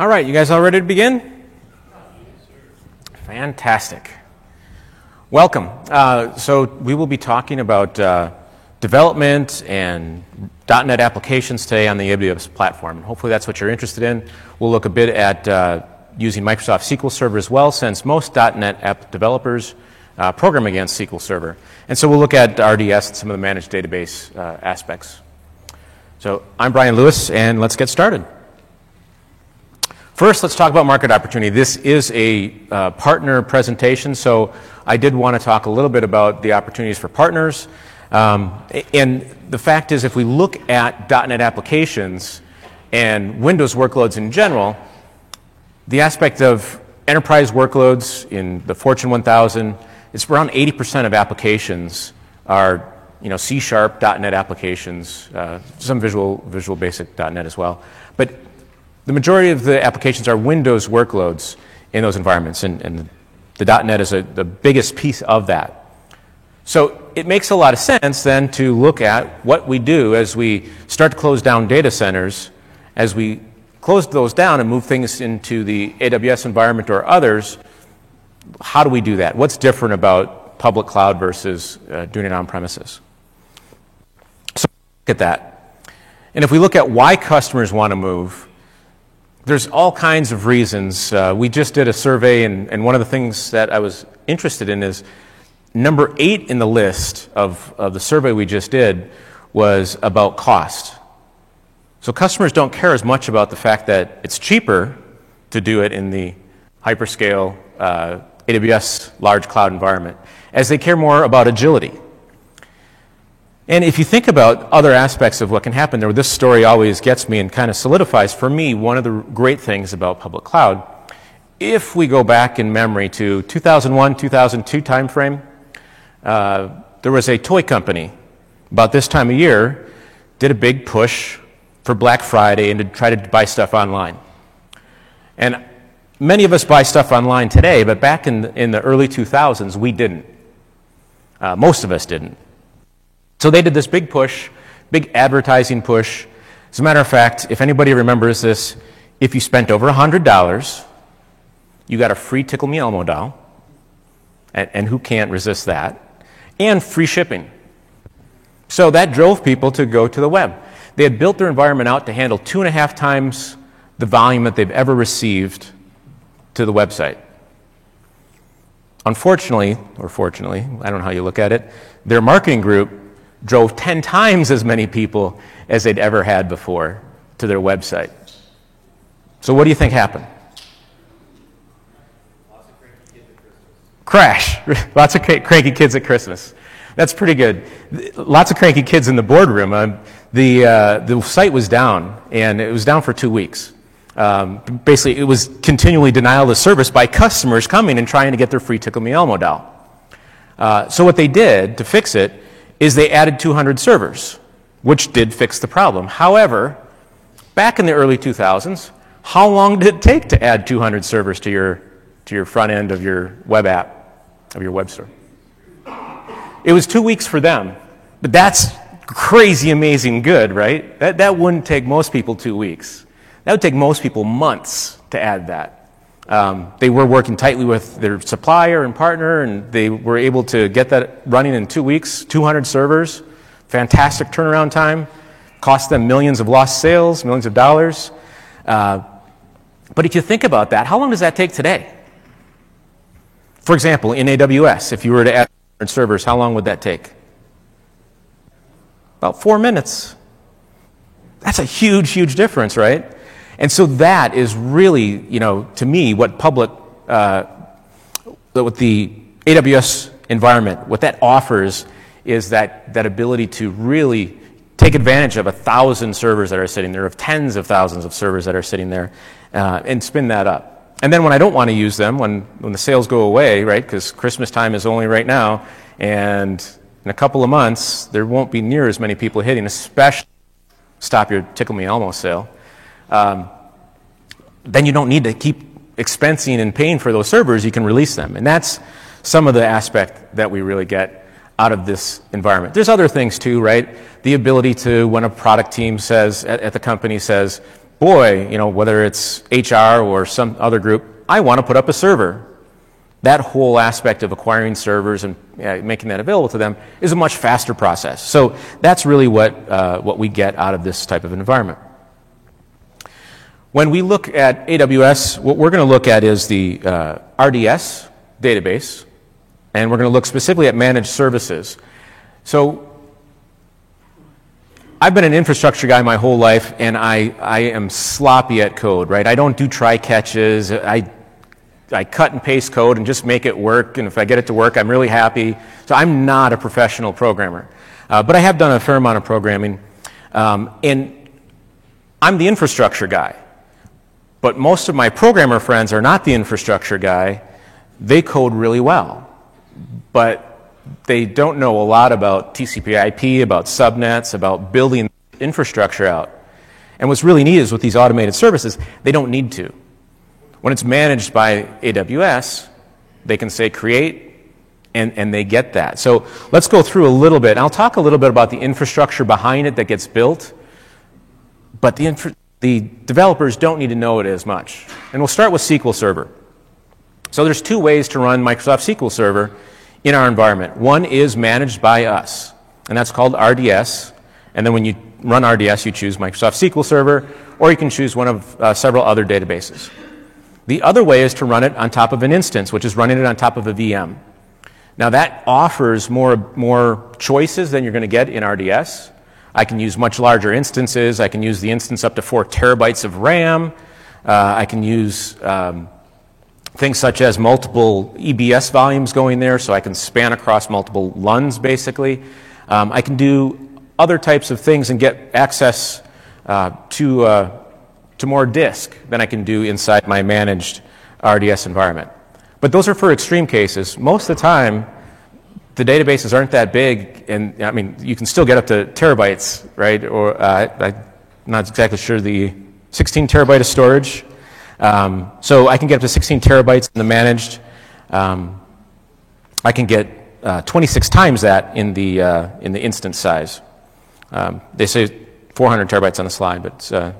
All right, you guys all ready to begin? Fantastic. Welcome. Uh, so, we will be talking about uh, development and .NET applications today on the AWS platform. Hopefully, that's what you're interested in. We'll look a bit at uh, using Microsoft SQL Server as well, since most .NET app developers uh, program against SQL Server. And so, we'll look at RDS and some of the managed database uh, aspects. So, I'm Brian Lewis, and let's get started. First, let's talk about market opportunity. This is a uh, partner presentation, so I did want to talk a little bit about the opportunities for partners. Um, and the fact is, if we look at .NET applications and Windows workloads in general, the aspect of enterprise workloads in the Fortune 1000, it's around 80% of applications are you know, C Sharp .NET applications, uh, some Visual, Visual Basic .NET as well. But the majority of the applications are Windows workloads in those environments, and, and the .NET is a, the biggest piece of that. So it makes a lot of sense then to look at what we do as we start to close down data centers, as we close those down and move things into the AWS environment or others. How do we do that? What's different about public cloud versus uh, doing it on premises? So look at that. And if we look at why customers want to move, there's all kinds of reasons. Uh, we just did a survey, and, and one of the things that I was interested in is number eight in the list of, of the survey we just did was about cost. So customers don't care as much about the fact that it's cheaper to do it in the hyperscale uh, AWS large cloud environment as they care more about agility. And if you think about other aspects of what can happen there, this story always gets me and kind of solidifies for me one of the great things about public cloud. If we go back in memory to 2001, 2002 timeframe, uh, there was a toy company about this time of year did a big push for Black Friday and to try to buy stuff online. And many of us buy stuff online today, but back in in the early 2000s, we didn't. Uh, most of us didn't. So they did this big push, big advertising push. As a matter of fact, if anybody remembers this, if you spent over $100, you got a free Tickle Me Elmo doll. And, and who can't resist that? And free shipping. So that drove people to go to the web. They had built their environment out to handle two and a half times the volume that they've ever received to the website. Unfortunately, or fortunately, I don't know how you look at it, their marketing group drove 10 times as many people as they'd ever had before to their website. So, what do you think happened? Crash. Lots of cranky kids at Christmas. That's pretty good. Lots of cranky kids in the boardroom. Um, the, uh, the site was down, and it was down for two weeks. Um, basically, it was continually denial of service by customers coming and trying to get their free Tickle Me Elmo doll. Uh, so, what they did to fix it is they added 200 servers, which did fix the problem. However, back in the early 2000s, how long did it take to add 200 servers to your, to your front end of your web app, of your web store? It was two weeks for them, but that's crazy, amazing good, right? That, that wouldn't take most people two weeks. That would take most people months to add that. Um, they were working tightly with their supplier and partner, and they were able to get that running in two weeks, 200 servers, fantastic turnaround time, cost them millions of lost sales, millions of dollars. Uh, but if you think about that, how long does that take today? For example, in AWS, if you were to add servers, how long would that take? About four minutes. That's a huge, huge difference, right? And so that is really, you know, to me, what public, uh, what the AWS environment, what that offers is that, that ability to really take advantage of a thousand servers that are sitting there, of tens of thousands of servers that are sitting there, uh, and spin that up. And then when I don't want to use them, when, when the sales go away, right, because Christmas time is only right now, and in a couple of months, there won't be near as many people hitting, especially stop your Tickle Me Elmo sale um, then you don't need to keep expensing and paying for those servers. You can release them. And that's some of the aspect that we really get out of this environment. There's other things too, right? The ability to, when a product team says, at, at the company says, boy, you know, whether it's HR or some other group, I want to put up a server. That whole aspect of acquiring servers and making that available to them is a much faster process. So that's really what, uh, what we get out of this type of environment. When we look at AWS, what we're going to look at is the uh, RDS database, and we're going to look specifically at managed services. So I've been an infrastructure guy my whole life, and I, I am sloppy at code, right? I don't do try catches. I, I cut and paste code and just make it work, and if I get it to work, I'm really happy. So I'm not a professional programmer. Uh, but I have done a fair amount of programming. Um, and I'm the infrastructure guy. But most of my programmer friends are not the infrastructure guy. They code really well. But they don't know a lot about TCP/IP, about subnets, about building infrastructure out. And what's really neat is with these automated services, they don't need to. When it's managed by AWS, they can say create, and, and they get that. So let's go through a little bit. I'll talk a little bit about the infrastructure behind it that gets built, but the, infra- the developers don't need to know it as much. And we'll start with SQL Server. So there's two ways to run Microsoft SQL Server in our environment. One is managed by us, and that's called RDS. And then when you run RDS, you choose Microsoft SQL Server, or you can choose one of uh, several other databases. The other way is to run it on top of an instance, which is running it on top of a VM. Now, that offers more, more choices than you're going to get in RDS. I can use much larger instances. I can use the instance up to four terabytes of RAM. Uh, I can use um, things such as multiple EBS volumes going there, so I can span across multiple LUNs basically. Um, I can do other types of things and get access uh, to, uh, to more disk than I can do inside my managed RDS environment. But those are for extreme cases. Most of the time, the databases aren't that big, and I mean, you can still get up to terabytes, right? Or uh, I'm not exactly sure the 16 terabyte of storage um, so I can get up to 16 terabytes in the managed. Um, I can get uh, 26 times that in the, uh, in the instance size. Um, they say 400 terabytes on the slide, but uh,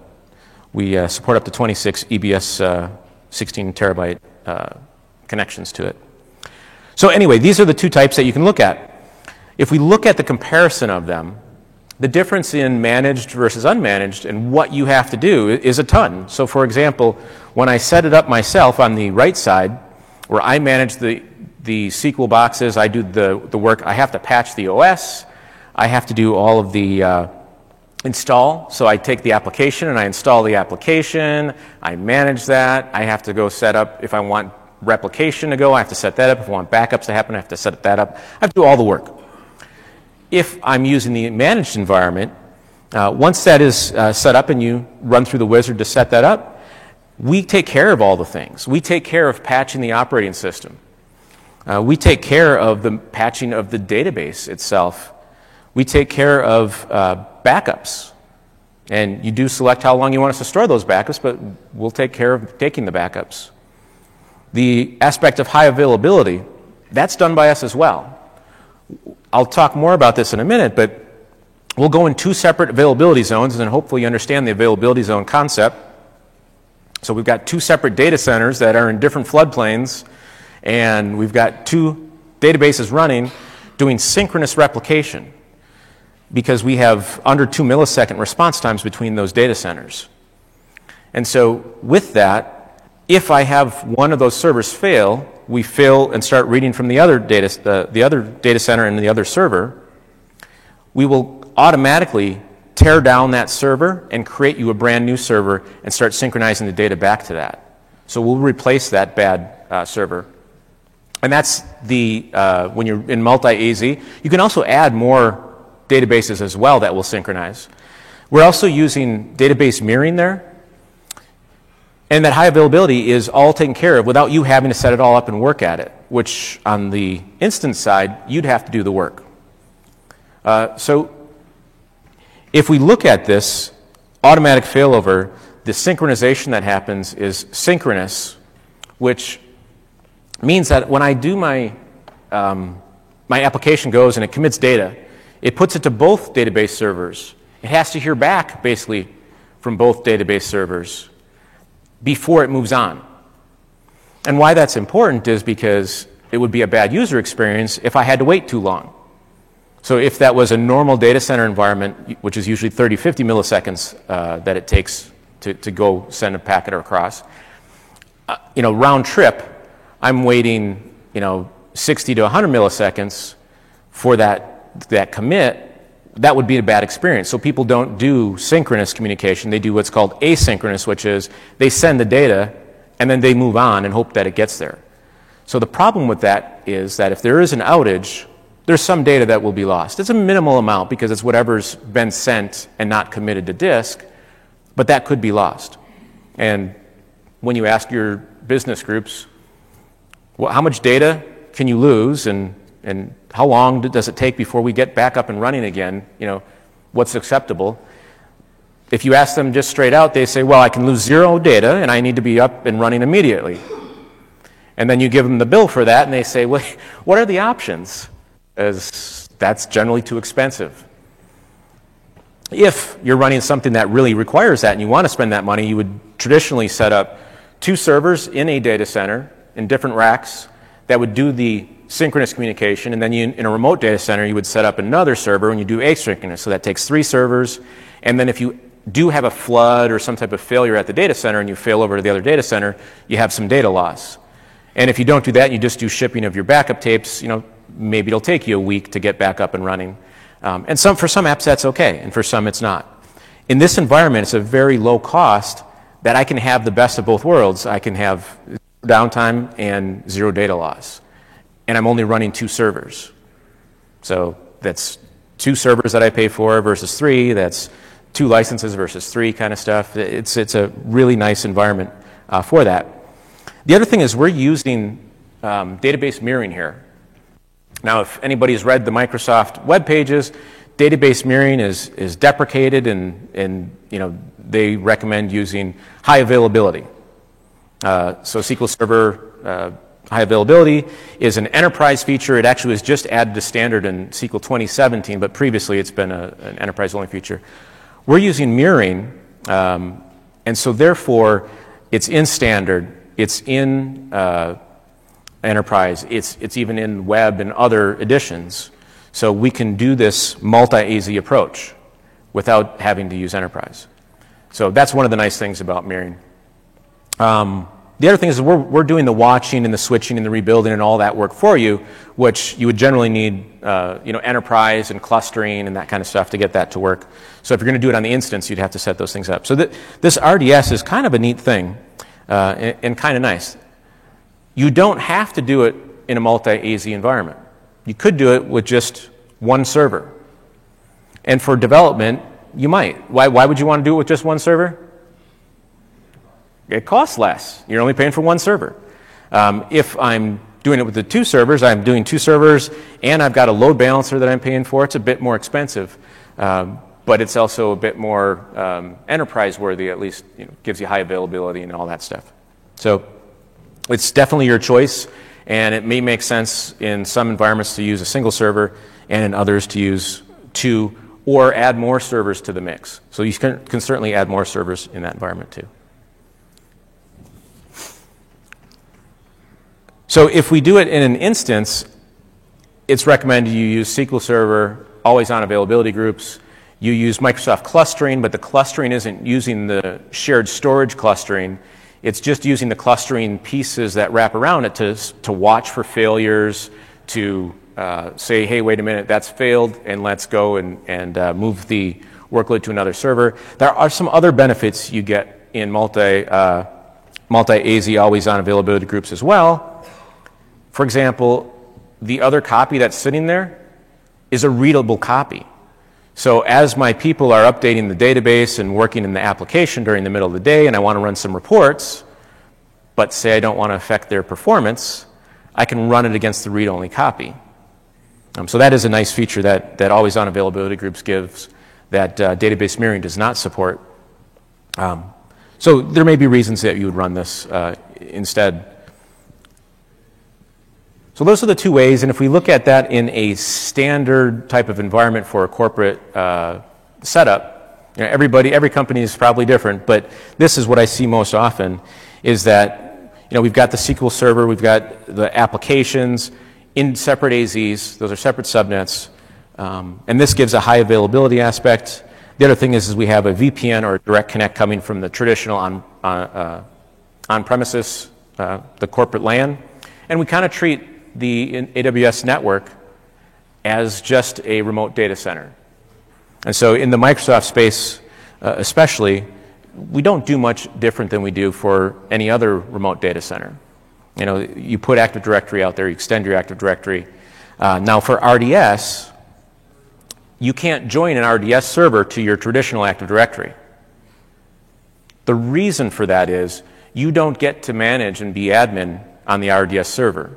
we uh, support up to 26 EBS uh, 16 terabyte connections to it. So anyway, these are the two types that you can look at. If we look at the comparison of them, the difference in managed versus unmanaged and what you have to do is a ton. So, for example, when I set it up myself on the right side, where I manage the, the SQL boxes, I do the, the work, I have to patch the OS, I have to do all of the uh, install. So, I take the application and I install the application, I manage that, I have to go set up if I want replication to go, I have to set that up. If I want backups to happen, I have to set that up. I have to do all the work if I'm using the managed environment, uh, once that is uh, set up and you run through the wizard to set that up, we take care of all the things. We take care of patching the operating system. Uh, we take care of the patching of the database itself. We take care of uh, backups. And you do select how long you want us to store those backups, but we'll take care of taking the backups. The aspect of high availability, that's done by us as well. I'll talk more about this in a minute, but we'll go in two separate availability zones, and hopefully you understand the availability zone concept. So we've got two separate data centers that are in different floodplains, and we've got two databases running doing synchronous replication because we have under two millisecond response times between those data centers. And so with that, if I have one of those servers fail, we fail and start reading from the other data, the, the other data center and the other server, we will automatically tear down that server and create you a brand new server and start synchronizing the data back to that. So we'll replace that bad uh, server. And that's the, uh, when you're in multi-AZ, you can also add more databases as well that will synchronize. We're also using database mirroring there. And that high availability is all taken care of without you having to set it all up and work at it, which on the instance side, you'd have to do the work. Uh, so if we look at this automatic failover, the synchronization that happens is synchronous, which means that when I do my, um, my application goes and it commits data, it puts it to both database servers. It has to hear back, basically, from both database servers before it moves on. And why that's important is because it would be a bad user experience if I had to wait too long. So if that was a normal data center environment, which is usually 30, 50 milliseconds uh, that it takes to, to go send a packet across, uh, you know, round trip, I'm waiting, you know, 60 to 100 milliseconds for that, that commit, that would be a bad experience. So people don't do synchronous communication. They do what's called asynchronous, which is they send the data and then they move on and hope that it gets there. So the problem with that is that if there is an outage, there's some data that will be lost. It's a minimal amount because it's whatever's been sent and not committed to disk, but that could be lost. And when you ask your business groups, well, how much data can you lose and, and how long does it take before we get back up and running again? You know, what's acceptable? If you ask them just straight out, they say, well, I can lose zero data and I need to be up and running immediately. And then you give them the bill for that and they say, well, what are the options? As that's generally too expensive. If you're running something that really requires that and you want to spend that money, you would traditionally set up two servers in a data center in different racks that would do the synchronous communication, and then you, in a remote data center, you would set up another server and you do asynchronous. So that takes three servers, and then if you do have a flood or some type of failure at the data center and you fail over to the other data center, you have some data loss. And if you don't do that, and you just do shipping of your backup tapes, you know, maybe it'll take you a week to get back up and running. Um, and some, for some apps, that's okay, and for some, it's not. In this environment, it's a very low cost that I can have the best of both worlds. I can have downtime and zero data loss. And I'm only running two servers. So that's two servers that I pay for versus three. That's two licenses versus three kind of stuff. It's, it's a really nice environment uh, for that. The other thing is we're using um, database mirroring here. Now, if anybody's read the Microsoft web pages, database mirroring is, is deprecated and, and you know, they recommend using high availability. Uh, so SQL Server uh, high availability is an enterprise feature. It actually was just added to standard in SQL 2017, but previously it's been a, an enterprise-only feature. We're using mirroring, um, and so therefore it's in standard, it's in uh, enterprise, it's, it's even in web and other editions. So we can do this multi-AZ approach without having to use enterprise. So that's one of the nice things about mirroring. Um, the other thing is we're, we're doing the watching and the switching and the rebuilding and all that work for you, which you would generally need, uh, you know, enterprise and clustering and that kind of stuff to get that to work. So if you're going to do it on the instance, you'd have to set those things up. So th- this RDS is kind of a neat thing uh, and, and kind of nice. You don't have to do it in a multi-AZ environment. You could do it with just one server. And for development, you might. Why, why would you want to do it with just one server? It costs less. You're only paying for one server. Um, if I'm doing it with the two servers, I'm doing two servers, and I've got a load balancer that I'm paying for. It's a bit more expensive, um, but it's also a bit more um, enterprise worthy. At least you know, gives you high availability and all that stuff. So it's definitely your choice, and it may make sense in some environments to use a single server, and in others to use two or add more servers to the mix. So you can, can certainly add more servers in that environment too. So if we do it in an instance, it's recommended you use SQL Server, always on availability groups. You use Microsoft clustering, but the clustering isn't using the shared storage clustering. It's just using the clustering pieces that wrap around it to, to watch for failures, to uh, say, hey, wait a minute, that's failed, and let's go and, and uh, move the workload to another server. There are some other benefits you get in multi, uh, multi-AZ always on availability groups as well. For example, the other copy that's sitting there is a readable copy. So as my people are updating the database and working in the application during the middle of the day and I want to run some reports, but say I don't want to affect their performance, I can run it against the read-only copy. Um, so that is a nice feature that, that always on availability groups gives that uh, database mirroring does not support. Um, so there may be reasons that you would run this uh, instead. So those are the two ways, and if we look at that in a standard type of environment for a corporate uh, setup, You know, everybody, every company is probably different, but this is what I see most often is that, you know, we've got the SQL Server, we've got the applications in separate AZs, those are separate subnets, um, and this gives a high availability aspect. The other thing is, is we have a VPN or a direct connect coming from the traditional on, uh, uh, on-premises, uh, the corporate LAN, and we kind of treat the AWS network as just a remote data center. And so in the Microsoft space, uh, especially, we don't do much different than we do for any other remote data center. You know, you put Active Directory out there, you extend your Active Directory. Uh, now for RDS, you can't join an RDS server to your traditional Active Directory. The reason for that is you don't get to manage and be admin on the RDS server.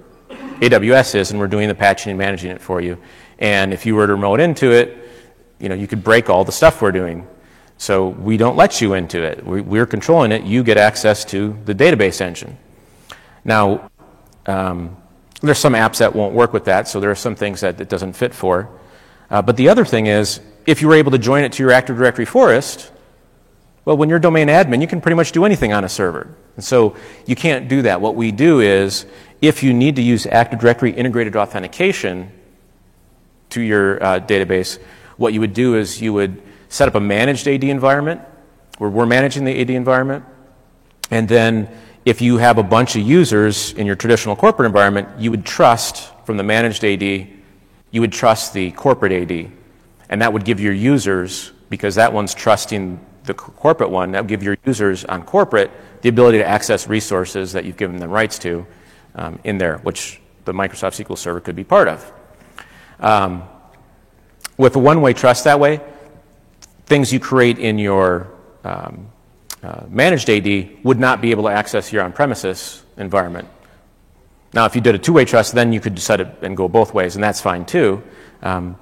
AWS is, and we're doing the patching and managing it for you. And if you were to remote into it, you know, you could break all the stuff we're doing. So we don't let you into it. We, are controlling it. You get access to the database engine. Now, um, there's some apps that won't work with that, so there are some things that it doesn't fit for. Uh, but the other thing is, if you were able to join it to your Active Directory forest, well, when you're domain admin, you can pretty much do anything on a server. And so you can't do that. What we do is, if you need to use Active Directory integrated authentication to your uh, database, what you would do is you would set up a managed AD environment where we're managing the AD environment. And then if you have a bunch of users in your traditional corporate environment, you would trust from the managed AD, you would trust the corporate AD. And that would give your users, because that one's trusting the corporate one, that would give your users on corporate the ability to access resources that you've given them rights to um, in there, which the Microsoft SQL Server could be part of. Um, with a one-way trust that way, things you create in your um, uh, managed AD would not be able to access your on-premises environment. Now, if you did a two-way trust, then you could set it and go both ways, and that's fine too. Um,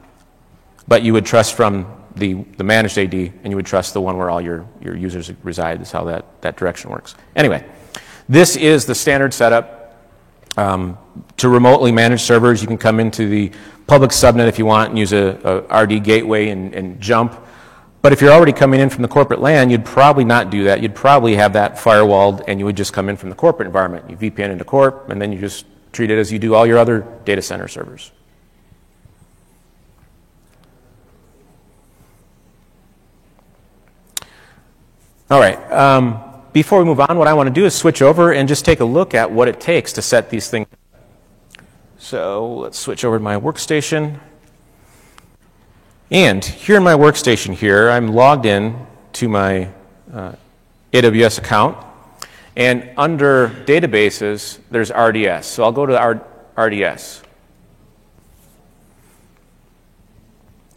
but you would trust from the, the managed AD, and you would trust the one where all your, your users reside. Is how that, that direction works. Anyway, this is the standard setup. Um, to remotely manage servers, you can come into the public subnet if you want and use a, a RD gateway and, and, jump. But if you're already coming in from the corporate LAN, you'd probably not do that. You'd probably have that firewalled and you would just come in from the corporate environment. You VPN into corp and then you just treat it as you do all your other data center servers. All right. Um, before we move on, what I want to do is switch over and just take a look at what it takes to set these things. So let's switch over to my workstation. And here in my workstation here, I'm logged in to my uh, AWS account. And under databases, there's RDS. So I'll go to R- RDS.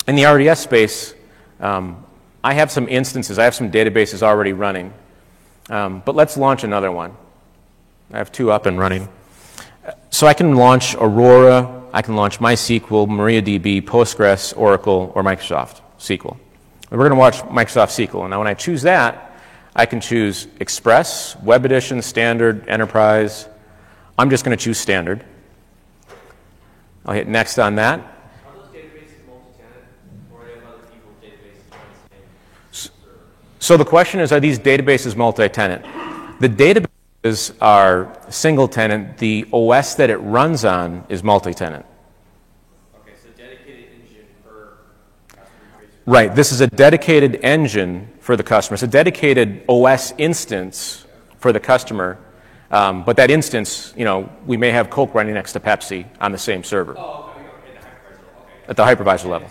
In the RDS space, um, I have some instances, I have some databases already running. Um, but let's launch another one. I have two up and running. So I can launch Aurora, I can launch MySQL, MariaDB, Postgres, Oracle, or Microsoft SQL. And we're going to watch Microsoft SQL. Now, when I choose that, I can choose Express, Web Edition, Standard, Enterprise. I'm just going to choose Standard. I'll hit Next on that. So the question is, are these databases multi-tenant? The databases are single tenant. The OS that it runs on is multi-tenant. Okay, so dedicated engine per customer. Right. This is a dedicated engine for the customer. It's a dedicated OS instance for the customer. Um, but that instance, you know, we may have Coke running next to Pepsi on the same server. Oh, okay, okay, the hypervisor. Okay. At the hypervisor level.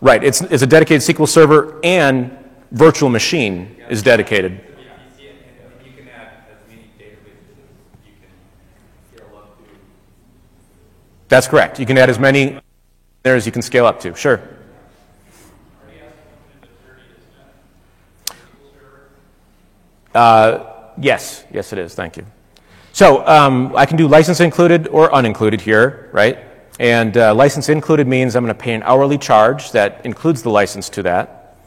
Right. It's, it's a dedicated SQL server and virtual machine is dedicated. That's correct. You can add as many there as you can scale up to. Sure. Uh, yes, yes, it is. Thank you. So um, I can do license included or unincluded here, right? And uh, license included means I'm going to pay an hourly charge that includes the license to that.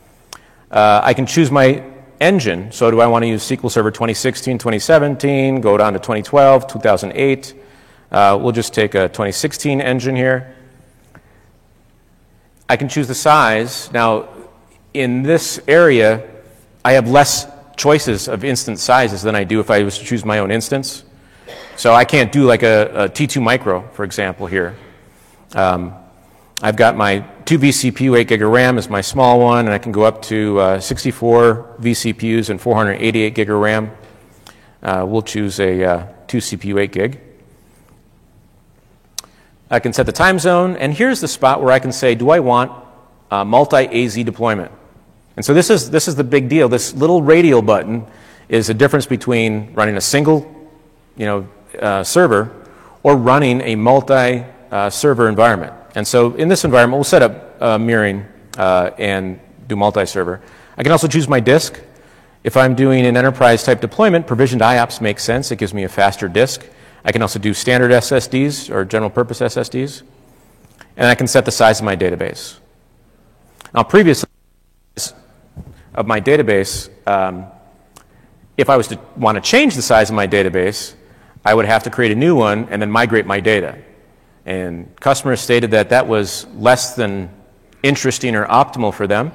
Uh, I can choose my engine. So do I want to use SQL Server 2016, 2017, go down to 2012, 2008? Uh, we'll just take a 2016 engine here. I can choose the size. Now, in this area, I have less choices of instance sizes than I do if I was to choose my own instance. So I can't do like a a T2 micro, for example, here. Um, I've got my 2 vCPU, 8 gig of RAM is my small one, and I can go up to uh, 64 vCPUs and 488 gig of RAM. Uh, we'll choose a uh, 2 CPU, 8 gig. I can set the time zone, and here's the spot where I can say, do I want uh, multi-AZ deployment? And so this is, this is the big deal. This little radial button is the difference between running a single you know, uh, server or running a multi-server environment. And so in this environment, we'll set up uh, mirroring uh, and do multi-server. I can also choose my disk. If I'm doing an enterprise type deployment, provisioned IOPS makes sense. It gives me a faster disk. I can also do standard SSDs or general purpose SSDs. And I can set the size of my database. Now, previously, of my database, um, if I was to want to change the size of my database, I would have to create a new one and then migrate my data. And customers stated that that was less than interesting or optimal for them.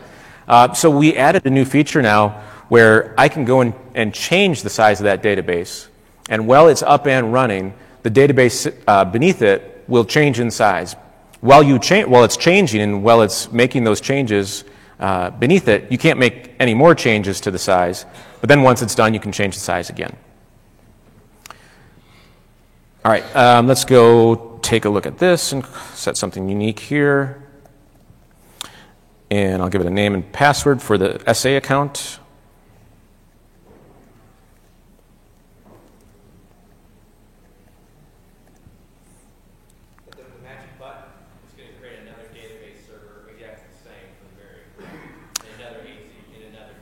Uh, so we added a new feature now where I can go in and change the size of that database. And while it's up and running, the database uh, beneath it will change in size. While, you cha- while it's changing and while it's making those changes uh, beneath it, you can't make any more changes to the size. But then once it's done, you can change the size again. All right, um, let's go take a look at this and set something unique here. And I'll give it a name and password for the SA account. The, the magic button is going to create another database server exactly the same for the very, in another AZ, in another.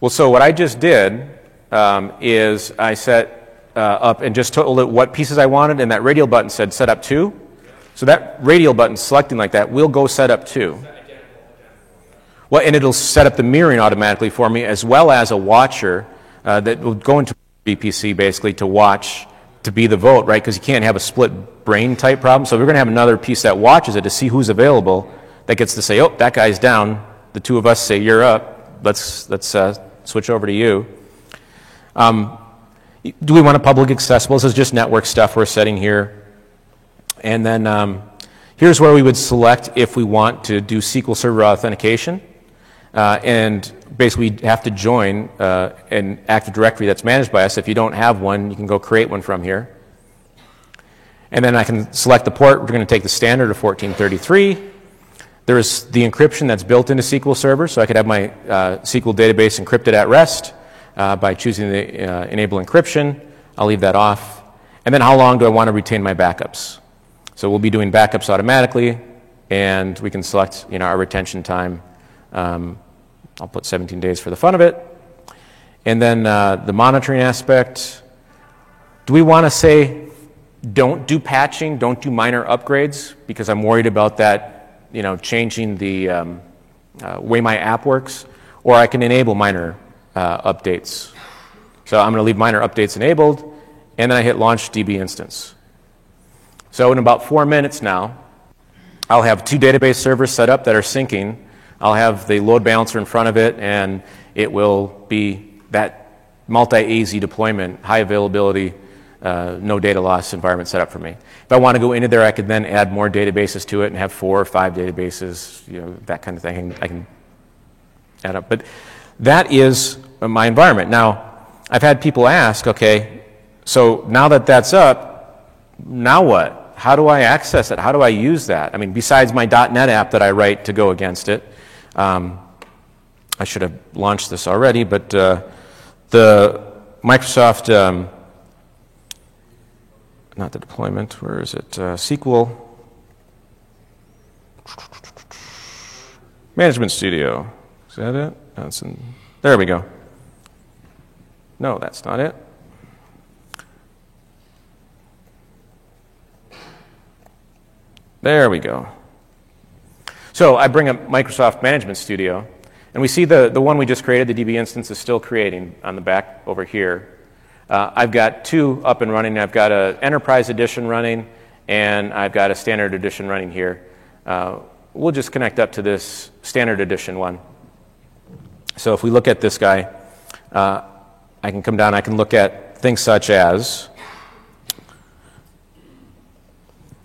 Well, so what I just did um, is I set uh, up and just told it what pieces I wanted, and that radial button said set up two. So that radial button selecting like that will go set up two. Well, and it'll set up the mirroring automatically for me, as well as a watcher uh, that will go into VPC basically to watch to be the vote, right? Because you can't have a split brain type problem. So we're going to have another piece that watches it to see who's available. That gets to say, oh, that guy's down. The two of us say you're up. Let's let's uh, switch over to you. Um, do we want a public accessible? This is just network stuff we're setting here. And then um, here's where we would select if we want to do SQL Server authentication. Uh, and basically, we have to join uh, an Active Directory that's managed by us. If you don't have one, you can go create one from here. And then I can select the port. We're going to take the standard of 1433. There is the encryption that's built into SQL Server, so I could have my uh, SQL database encrypted at rest uh, by choosing the uh, enable encryption. I'll leave that off. And then how long do I want to retain my backups? So we'll be doing backups automatically, and we can select you know, our retention time. Um, I'll put 17 days for the fun of it. And then uh, the monitoring aspect. Do we want to say, don't do patching, don't do minor upgrades, because I'm worried about that, you know, changing the um, uh, way my app works? Or I can enable minor uh, updates. So I'm going to leave minor updates enabled, and then I hit launch DB instance. So in about four minutes now, I'll have two database servers set up that are syncing. I'll have the load balancer in front of it, and it will be that multi-AZ deployment, high availability, uh, no data loss environment set up for me. If I want to go into there, I could then add more databases to it and have four or five databases, you know, that kind of thing. I can add up. But that is my environment. Now, I've had people ask, okay, so now that that's up, now what? How do I access it? How do I use that? I mean, besides my .NET app that I write to go against it, um, I should have launched this already, but uh, the Microsoft, um, not the deployment, where is it? Uh, SQL Management Studio. Is that it? That's in, there we go. No, that's not it. There we go. So I bring up Microsoft Management Studio, and we see the, the one we just created, the DB instance, is still creating on the back over here. Uh, I've got two up and running. I've got an Enterprise Edition running, and I've got a Standard Edition running here. Uh, we'll just connect up to this Standard Edition one. So if we look at this guy, uh, I can come down, I can look at things such as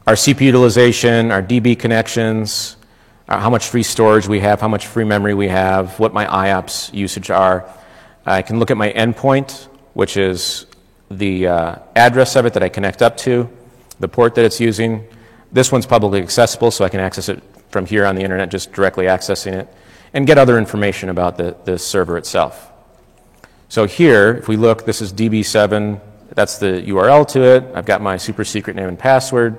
our CPU utilization, our DB connections, uh, how much free storage we have, how much free memory we have, what my IOPS usage are. I can look at my endpoint, which is the uh, address of it that I connect up to, the port that it's using. This one's publicly accessible, so I can access it from here on the internet, just directly accessing it, and get other information about the, the server itself. So here, if we look, this is DB7, that's the URL to it. I've got my super secret name and password,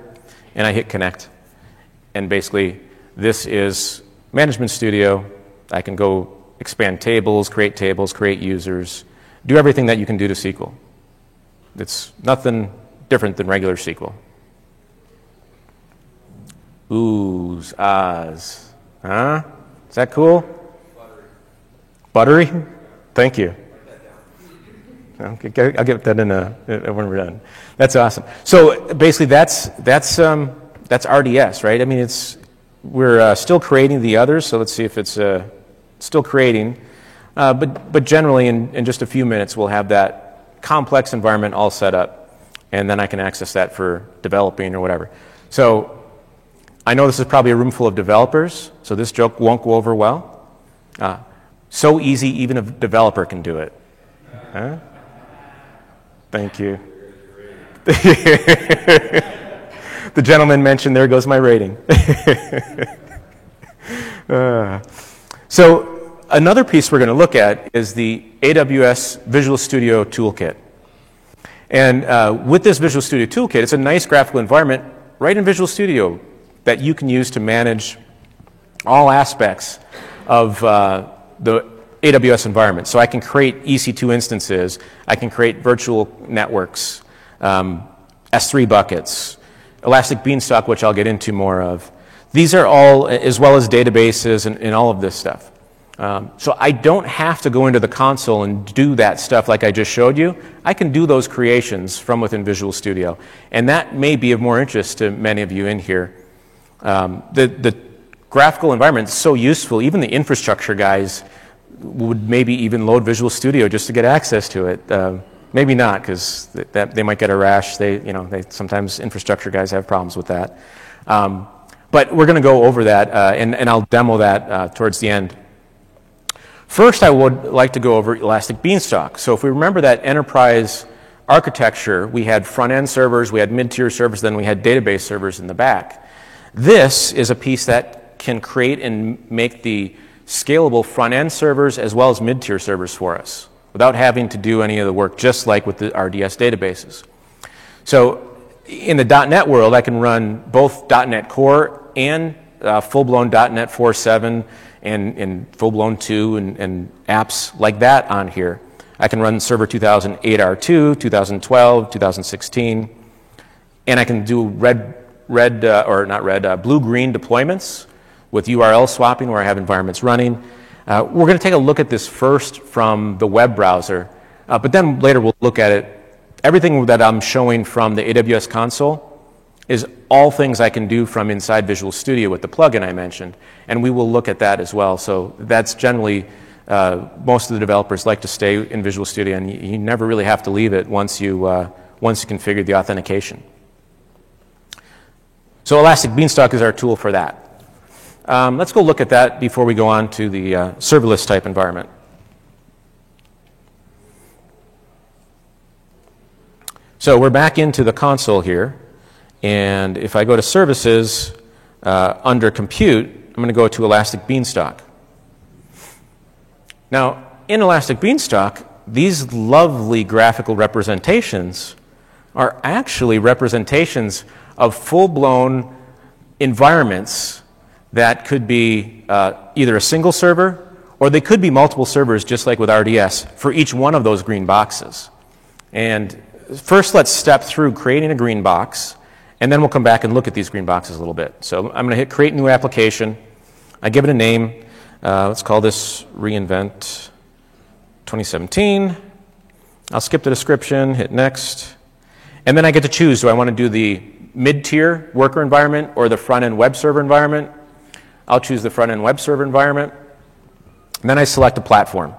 and I hit connect. And basically, this is Management Studio. I can go expand tables, create tables, create users, do everything that you can do to SQL. It's nothing different than regular SQL. Oohs, ahs. Huh? Is that cool? Buttery. Thank you. Okay, I'll get that in a, when we're done. That's awesome. So basically, that's that's um, that's RDS, right? I mean, it's we're uh, still creating the others. So let's see if it's uh, still creating. Uh, but but generally, in, in just a few minutes, we'll have that complex environment all set up, and then I can access that for developing or whatever. So I know this is probably a room full of developers, so this joke won't go over well. Uh, so easy, even a developer can do it. Huh? Thank you. the gentleman mentioned, there goes my rating. uh, so, another piece we're going to look at is the AWS Visual Studio Toolkit. And uh, with this Visual Studio Toolkit, it's a nice graphical environment right in Visual Studio that you can use to manage all aspects of uh, the AWS environment. So I can create EC2 instances, I can create virtual networks, um, S3 buckets, Elastic Beanstalk, which I'll get into more of. These are all, as well as databases and, and all of this stuff. Um, so I don't have to go into the console and do that stuff like I just showed you. I can do those creations from within Visual Studio. And that may be of more interest to many of you in here. Um, the, the graphical environment is so useful, even the infrastructure guys would maybe even load Visual Studio just to get access to it. Uh, maybe not, because they might get a rash. They, you know, they, sometimes infrastructure guys have problems with that. Um, but we're going to go over that, uh, and, and, I'll demo that uh, towards the end. First, I would like to go over Elastic Beanstalk. So if we remember that enterprise architecture, we had front-end servers, we had mid-tier servers, then we had database servers in the back. This is a piece that can create and make the scalable front-end servers as well as mid-tier servers for us without having to do any of the work, just like with the RDS databases. So in the .NET world, I can run both .NET Core and uh, full-blown .NET 4.7 and, and full-blown 2 and, and apps like that on here. I can run Server 2008 R2, 2012, 2016, and I can do red, red uh, or not red, uh, blue-green deployments with URL swapping where I have environments running. Uh, we're going to take a look at this first from the web browser, uh, but then later we'll look at it. Everything that I'm showing from the AWS console is all things I can do from inside Visual Studio with the plugin I mentioned, and we will look at that as well. So that's generally uh, most of the developers like to stay in Visual Studio, and you, you never really have to leave it once you uh, once you configure the authentication. So Elastic Beanstalk is our tool for that. Um, let's go look at that before we go on to the uh, serverless type environment. So we're back into the console here. And if I go to services uh, under compute, I'm going to go to Elastic Beanstalk. Now, in Elastic Beanstalk, these lovely graphical representations are actually representations of full blown environments that could be uh, either a single server or they could be multiple servers, just like with RDS, for each one of those green boxes. And first, let's step through creating a green box, and then we'll come back and look at these green boxes a little bit. So I'm going to hit Create New Application. I give it a name. Uh, let's call this reInvent 2017. I'll skip the description, hit Next. And then I get to choose do I want to do the mid tier worker environment or the front end web server environment? I'll choose the front end web server environment. And then I select a platform.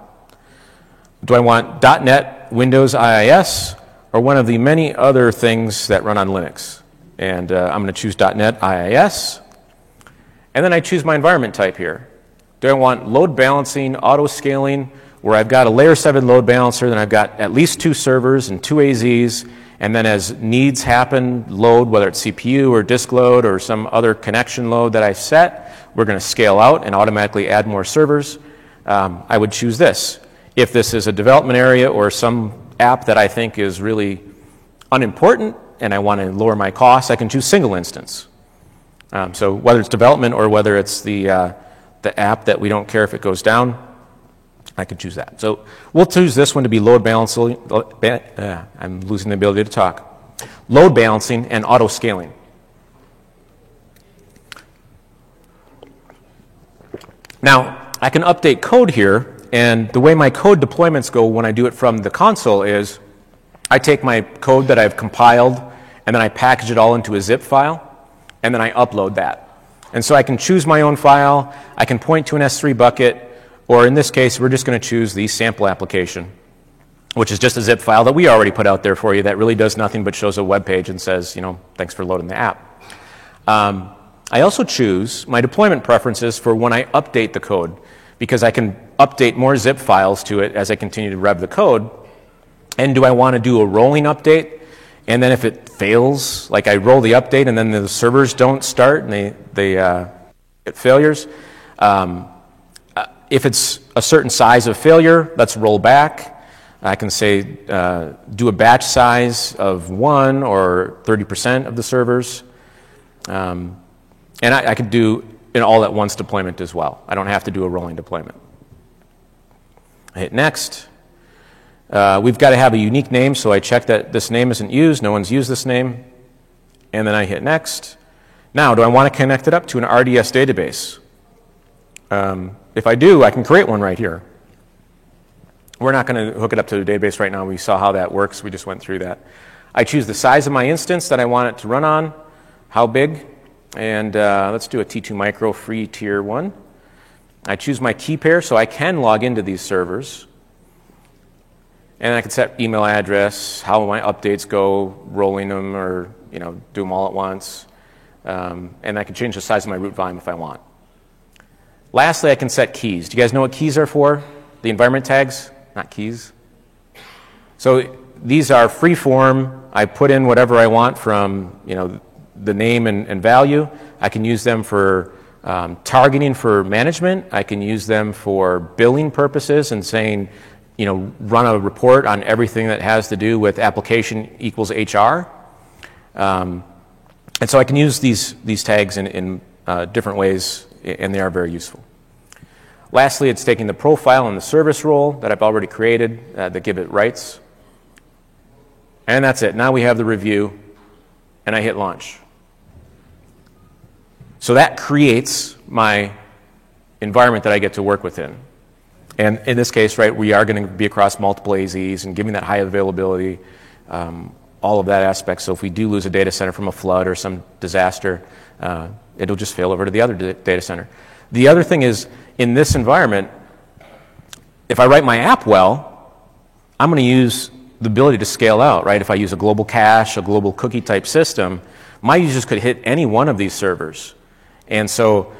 Do I want .NET, Windows IIS, or one of the many other things that run on Linux? And uh, I'm going to choose .NET IIS. And then I choose my environment type here. Do I want load balancing, auto scaling, where I've got a layer 7 load balancer, then I've got at least two servers and two AZs, and then as needs happen, load, whether it's CPU or disk load or some other connection load that I set, we're going to scale out and automatically add more servers. Um, I would choose this. If this is a development area or some app that I think is really unimportant and I want to lower my costs, I can choose single instance. Um, so whether it's development or whether it's the, uh, the app that we don't care if it goes down, I can choose that. So we'll choose this one to be load balancing. Uh, I'm losing the ability to talk. Load balancing and auto scaling. Now, I can update code here, and the way my code deployments go when I do it from the console is I take my code that I've compiled, and then I package it all into a zip file, and then I upload that. And so I can choose my own file, I can point to an S3 bucket, or in this case, we're just going to choose the sample application, which is just a zip file that we already put out there for you that really does nothing but shows a web page and says, you know, thanks for loading the app. Um, I also choose my deployment preferences for when I update the code because I can update more zip files to it as I continue to rev the code. And do I want to do a rolling update? And then if it fails, like I roll the update and then the servers don't start and they, they uh, get failures, um, if it's a certain size of failure, let's roll back. I can say uh, do a batch size of one or 30% of the servers. Um, and I, I do an all at once deployment as well. I don't have to do a rolling deployment. I hit next. Uh, we've got to have a unique name, so I check that this name isn't used. No one's used this name. And then I hit next. Now, do I want to connect it up to an RDS database? Um, if I do, I can create one right here. We're not going to hook it up to the database right now. We saw how that works. We just went through that. I choose the size of my instance that I want it to run on, how big, and uh, let's do a T2 Micro free tier 1. I choose my key pair so I can log into these servers. And I can set email address, how my updates go, rolling them or you know, do them all at once. Um, and I can change the size of my root volume if I want. Lastly, I can set keys. Do you guys know what keys are for? The environment tags, not keys. So these are free form. I put in whatever I want from you know the name and, and value. I can use them for um, targeting for management. I can use them for billing purposes and saying, you know, run a report on everything that has to do with application equals HR. Um, and so I can use these, these tags in, in uh, different ways and they are very useful. Lastly, it's taking the profile and the service role that I've already created uh, that give it rights. And that's it. Now we have the review, and I hit launch. So that creates my environment that I get to work within. And in this case, right, we are going to be across multiple AZs and giving that high availability, um, all of that aspect. So if we do lose a data center from a flood or some disaster, uh, it'll just fail over to the other data center. The other thing is, in this environment, if I write my app well, I'm going to use the ability to scale out, right? If I use a global cache, a global cookie type system, my users could hit any one of these servers. And so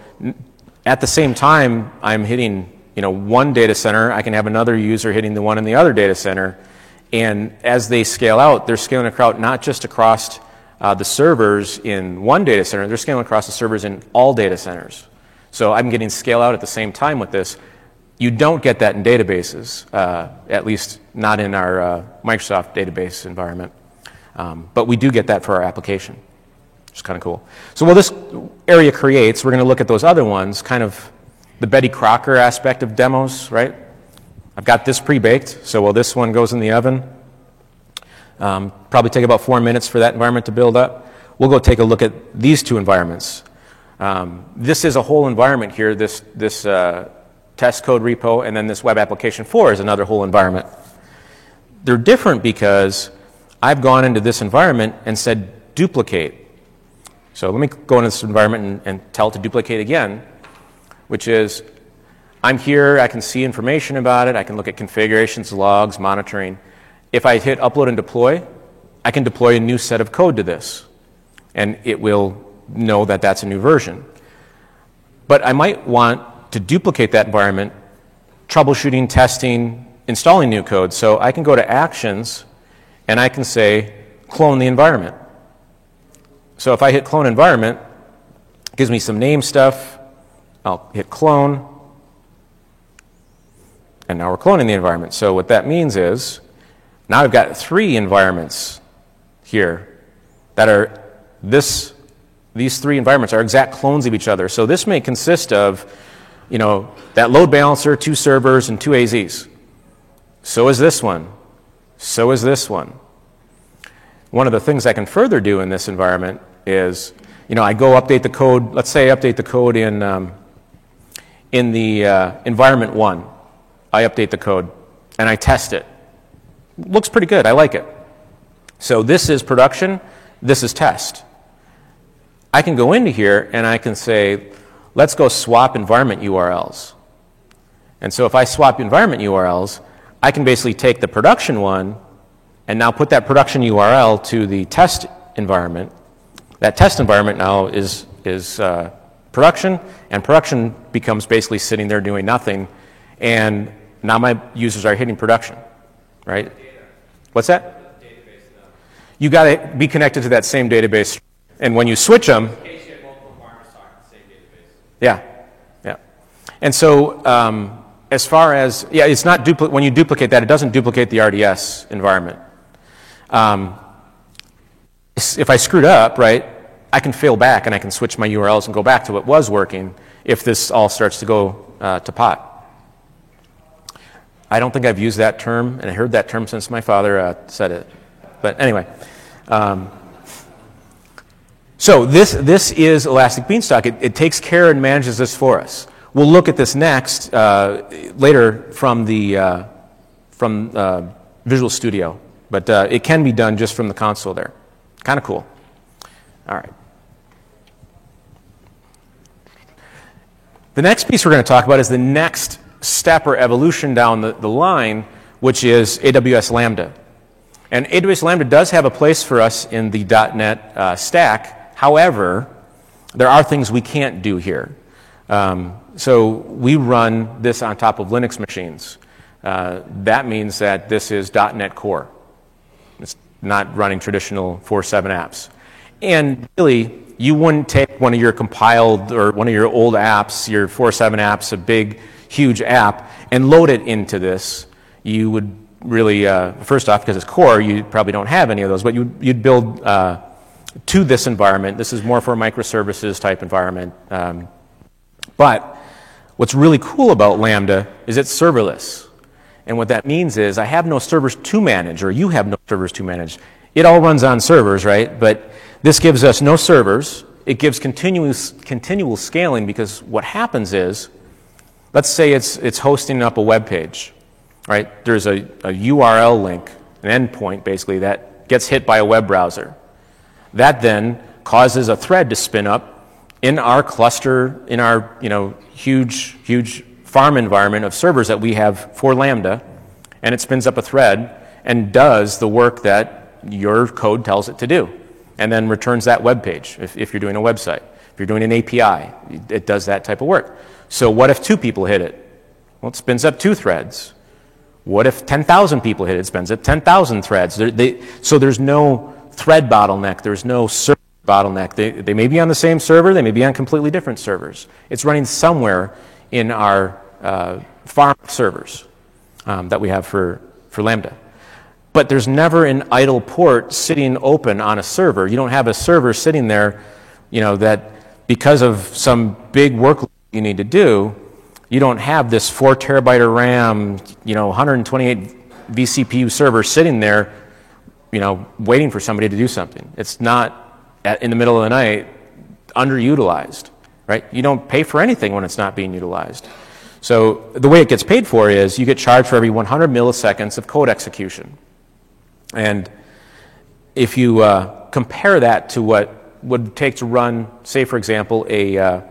at the same time, I'm hitting you know, one data center, I can have another user hitting the one in the other data center. And as they scale out, they're scaling across not just across uh, the servers in one data center, they're scaling across the servers in all data centers. So I'm getting scale out at the same time with this. You don't get that in databases, uh, at least not in our uh, Microsoft database environment. Um, but we do get that for our application, which is kind of cool. So while this area creates, we're going to look at those other ones, kind of the Betty Crocker aspect of demos, right? I've got this pre-baked, so while this one goes in the oven, um, probably take about four minutes for that environment to build up. We'll go take a look at these two environments. Um, this is a whole environment here, this, this uh, test code repo, and then this web application 4 is another whole environment. They're different because I've gone into this environment and said duplicate. So let me go into this environment and, and tell it to duplicate again, which is I'm here, I can see information about it, I can look at configurations, logs, monitoring. If I hit upload and deploy, I can deploy a new set of code to this, and it will know that that's a new version. But I might want to duplicate that environment, troubleshooting, testing, installing new code. So I can go to Actions, and I can say, clone the environment. So if I hit clone environment, it gives me some name stuff. I'll hit clone. And now we're cloning the environment. So what that means is now I've got three environments here that are this these three environments are exact clones of each other. So this may consist of, you know, that load balancer, two servers, and two AZs. So is this one. So is this one. One of the things I can further do in this environment is, you know, I go update the code. Let's say I update the code in um, in the uh, environment one. I update the code and I test it. Looks pretty good. I like it. So this is production. This is test. I can go into here and I can say, let's go swap environment URLs. And so if I swap environment URLs, I can basically take the production one and now put that production URL to the test environment. That test environment now is, is uh, production, and production becomes basically sitting there doing nothing, and now my users are hitting production, right? What's that? You got to be connected to that same database, and when you switch them, yeah, yeah, and so um, as far as yeah, it's not dupli- when you duplicate that, it doesn't duplicate the RDS environment. Um, if I screwed up, right, I can fail back and I can switch my URLs and go back to what was working if this all starts to go uh, to pot. I don't think I've used that term, and I heard that term since my father uh, said it. But anyway. Um, so this, this is Elastic Beanstalk. It, it, takes care and manages this for us. We'll look at this next uh, later from the uh, from uh, Visual Studio, but uh, it can be done just from the console there. Kind of cool. All right. The next piece we're going to talk about is the next step or evolution down the, the line, which is AWS Lambda. And AWS Lambda does have a place for us in the .NET uh, stack. However, there are things we can't do here. Um, so we run this on top of Linux machines. Uh, that means that this is .NET Core. It's not running traditional 4.7 apps. And really, you wouldn't take one of your compiled or one of your old apps, your 4.7 apps, a big huge app and load it into this, you would really, uh, first off, because it's core, you probably don't have any of those, but you'd, you'd build uh, to this environment. This is more for a microservices type environment. Um, but what's really cool about Lambda is it's serverless. And what that means is I have no servers to manage, or you have no servers to manage. It all runs on servers, right? But this gives us no servers. It gives continuous, continual scaling because what happens is Let's say it's, it's hosting up a web page, right? There's a, a URL link, an endpoint basically, that gets hit by a web browser. That then causes a thread to spin up in our cluster, in our you know, huge, huge farm environment of servers that we have for Lambda, and it spins up a thread and does the work that your code tells it to do, and then returns that web page if, if you're doing a website. If you're doing an API, it does that type of work. So what if two people hit it? Well, it spins up two threads. What if 10,000 people hit it? It spins up 10,000 threads. They, so there's no thread bottleneck. There's no server bottleneck. They, they may be on the same server. They may be on completely different servers. It's running somewhere in our uh, farm servers um, that we have for, for Lambda. But there's never an idle port sitting open on a server. You don't have a server sitting there, you know, that because of some big workload you need to do, you don't have this four terabyte of RAM, you know, 128 vCPU server sitting there, you know, waiting for somebody to do something. It's not at, in the middle of the night underutilized, right? You don't pay for anything when it's not being utilized. So the way it gets paid for is you get charged for every 100 milliseconds of code execution. And if you uh, compare that to what would take to run, say, for example, a uh,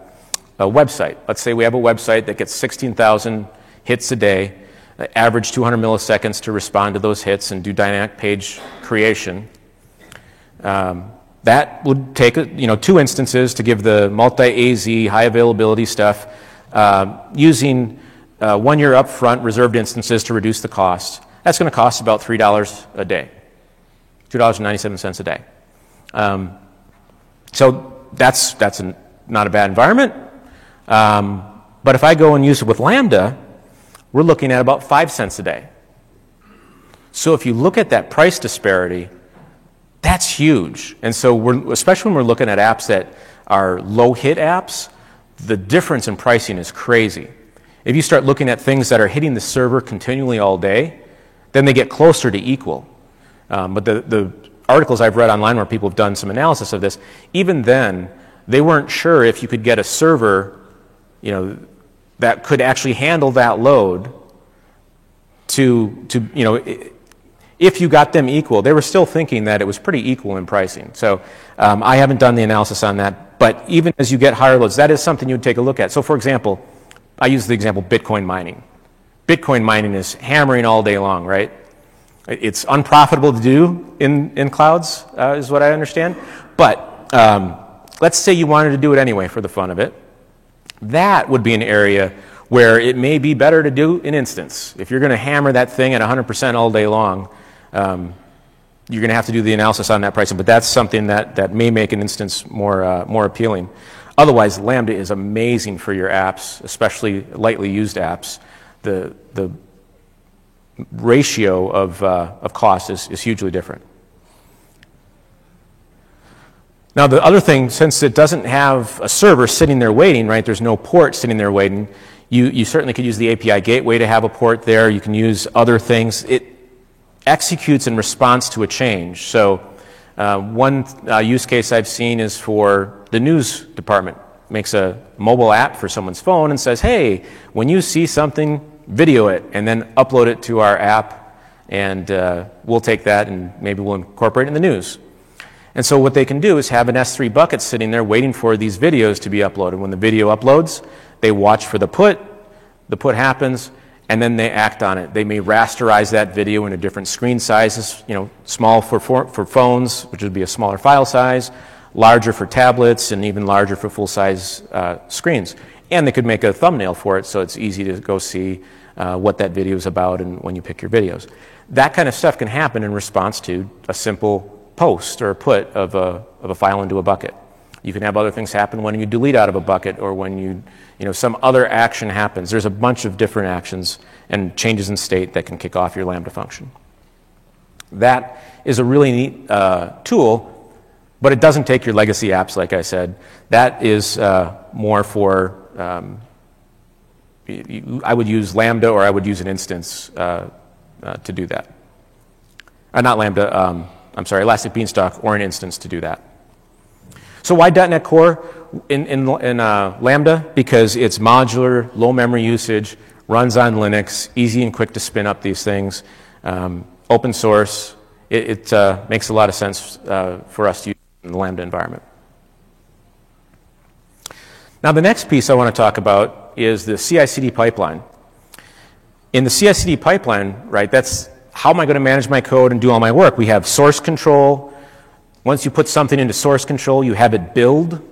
a website. Let's say we have a website that gets 16,000 hits a day, uh, average 200 milliseconds to respond to those hits and do dynamic page creation. Um, that would take you know, two instances to give the multi-AZ high availability stuff uh, using uh, one year upfront reserved instances to reduce the cost. That's going to cost about $3 a day, $2.97 a day. Um, so that's, that's an, not a bad environment. Um, but if I go and use it with Lambda, we're looking at about 5 cents a day. So if you look at that price disparity, that's huge. And so, we're, especially when we're looking at apps that are low hit apps, the difference in pricing is crazy. If you start looking at things that are hitting the server continually all day, then they get closer to equal. Um, but the, the articles I've read online where people have done some analysis of this, even then, they weren't sure if you could get a server, you know, that could actually handle that load to, to you know, if you got them equal, they were still thinking that it was pretty equal in pricing. So um, I haven't done the analysis on that. But even as you get higher loads, that is something you would take a look at. So, for example, I use the example Bitcoin mining. Bitcoin mining is hammering all day long, right? It's unprofitable to do in, in clouds, uh, is what I understand. But um, let's say you wanted to do it anyway for the fun of it. That would be an area where it may be better to do an instance. If you're going to hammer that thing at 100% all day long, um, you're going to have to do the analysis on that pricing, but that's something that, that may make an instance more, uh, more appealing. Otherwise, Lambda is amazing for your apps, especially lightly used apps. The, the ratio of, uh, of cost is, is hugely different. Now, the other thing, since it doesn't have a server sitting there waiting, right, there's no port sitting there waiting, you, you certainly could use the API gateway to have a port there. You can use other things. It, executes in response to a change. So, uh, one uh, use case I've seen is for the news department. Makes a mobile app for someone's phone and says, hey, when you see something, video it and then upload it to our app, and uh, we'll take that and maybe we'll incorporate it in the news. And so, what they can do is have an S3 bucket sitting there waiting for these videos to be uploaded. When the video uploads, they watch for the put, the put happens, and then they act on it. They may rasterize that video into different screen sizes, you know, small for, for, for phones, which would be a smaller file size, larger for tablets, and even larger for full size uh, screens. And they could make a thumbnail for it so it's easy to go see uh, what that video is about and when you pick your videos. That kind of stuff can happen in response to a simple post or put of a, of a file into a bucket. You can have other things happen when you delete out of a bucket or when you, you know, some other action happens. There's a bunch of different actions and changes in state that can kick off your Lambda function. That is a really neat uh, tool, but it doesn't take your legacy apps, like I said. That is uh, more for, um, I would use Lambda or I would use an instance uh, uh to do that. Uh, not Lambda, um, I'm sorry, Elastic Beanstalk or an instance to do that. So why .NET Core in, in, in uh, Lambda? Because it's modular, low memory usage, runs on Linux, easy and quick to spin up these things, um, open source. It, it uh, makes a lot of sense uh, for us to use in the Lambda environment. Now, the next piece I want to talk about is the CI/CD pipeline. In the CI/CD pipeline, right, that's how am I going to manage my code and do all my work? We have source control, once you put something into source control, you have it build.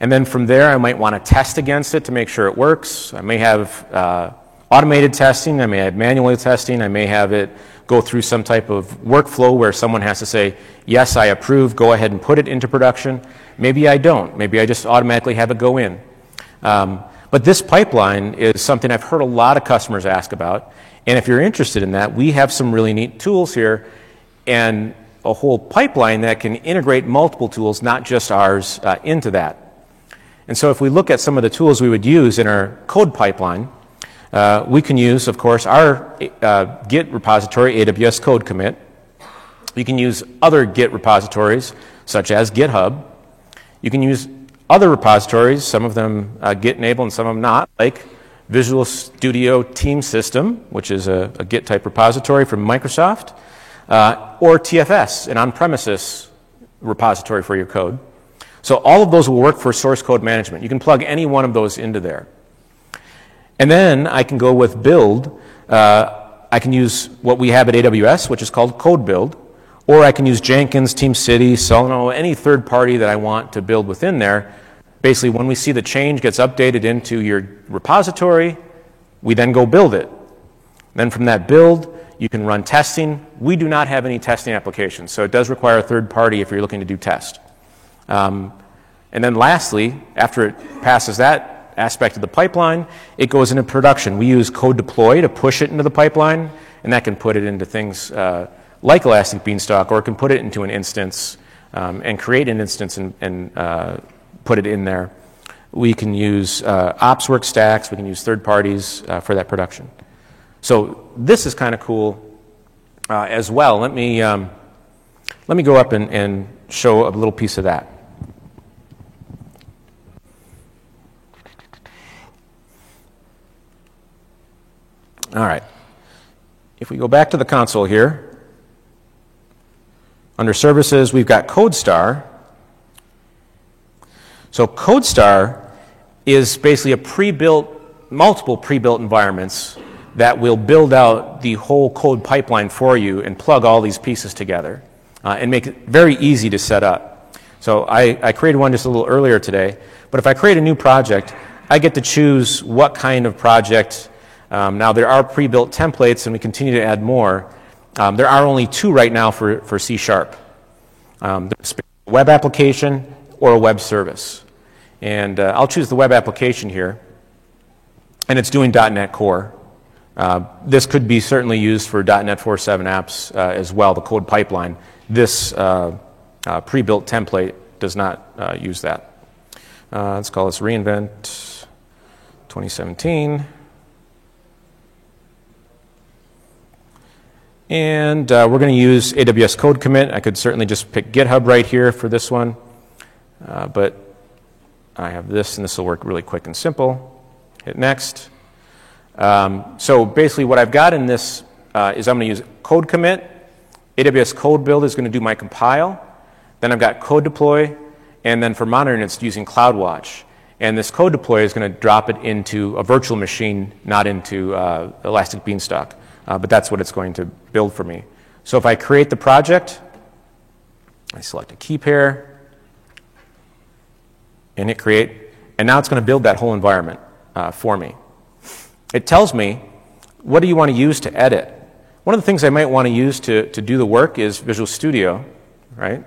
And then from there, I might want to test against it to make sure it works. I may have uh, automated testing. I may have manual testing. I may have it go through some type of workflow where someone has to say, yes, I approve, go ahead and put it into production. Maybe I don't. Maybe I just automatically have it go in. Um, but this pipeline is something I've heard a lot of customers ask about. And if you're interested in that, we have some really neat tools here. And a whole pipeline that can integrate multiple tools, not just ours, uh, into that. And so if we look at some of the tools we would use in our code pipeline, uh, we can use, of course, our uh, Git repository, AWS Code Commit. You can use other Git repositories, such as GitHub. You can use other repositories, some of them uh, Git enabled and some of them not, like Visual Studio Team System, which is a, a Git type repository from Microsoft uh, or TFS, an on premises repository for your code. So all of those will work for source code management. You can plug any one of those into there. And then I can go with build. Uh, I can use what we have at AWS, which is called code build, or I can use Jenkins, TeamCity, Solano, any third party that I want to build within there. Basically, when we see the change gets updated into your repository, we then go build it. Then from that build, you can run testing. We do not have any testing applications, so it does require a third party if you're looking to do test. Um, and then lastly, after it passes that aspect of the pipeline, it goes into production. We use code deploy to push it into the pipeline, and that can put it into things uh, like Elastic Beanstalk, or it can put it into an instance um, and create an instance and, and uh, put it in there. We can use uh, OpsWorks stacks, we can use third parties uh, for that production. So this is kind of cool uh, as well. Let me, um, let me go up and, and show a little piece of that. All right. If we go back to the console here, under services, we've got CodeStar. So CodeStar is basically a pre-built, multiple pre-built environments that will build out the whole code pipeline for you and plug all these pieces together uh, and make it very easy to set up. So I, I created one just a little earlier today, but if I create a new project, I get to choose what kind of project um, now, there are pre built templates, and we continue to add more. Um, there are only two right now for, for C Sharp um, a web application or a web service. And uh, I'll choose the web application here, and it's doing .NET Core. Uh, this could be certainly used for .NET 4.7 apps uh, as well, the code pipeline. This uh, uh, pre-built template does not uh, use that. let's call this reInvent 2017. And uh, we're going to use AWS Code Commit. I could certainly just pick GitHub right here for this one. Uh, but I have this, and this will work really quick and simple. Hit next. Um, so basically what I've got in this uh, is I'm going to use Code Commit. AWS Code Build is going to do my compile. Then I've got Code Deploy. And then for monitoring, it's using CloudWatch. And this code deploy is going to drop it into a virtual machine, not into uh, Elastic Beanstalk uh, but that's what it's going to build for me. So if I create the project, I select a key pair, and create, and now it's going to build that whole environment uh, for me. It tells me what do you want to use to edit. One of the things I might want to use to, to do the work is Visual Studio, right?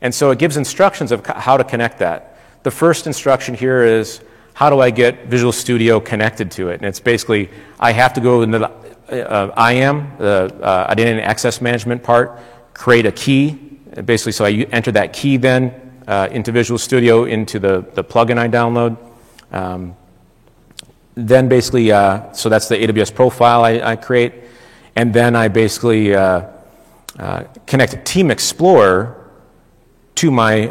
And so it gives instructions of how to connect that. The first instruction here is how do I get Visual Studio connected to it? And it's basically I have to go into the uh, IAM, the uh, identity and access management part, create a key. Basically, so I enter that key then uh, into Visual Studio into the, the plugin I download. Um, then basically, uh, so that's the AWS profile I, I, create. And then I basically uh, uh, connect Team Explorer to my,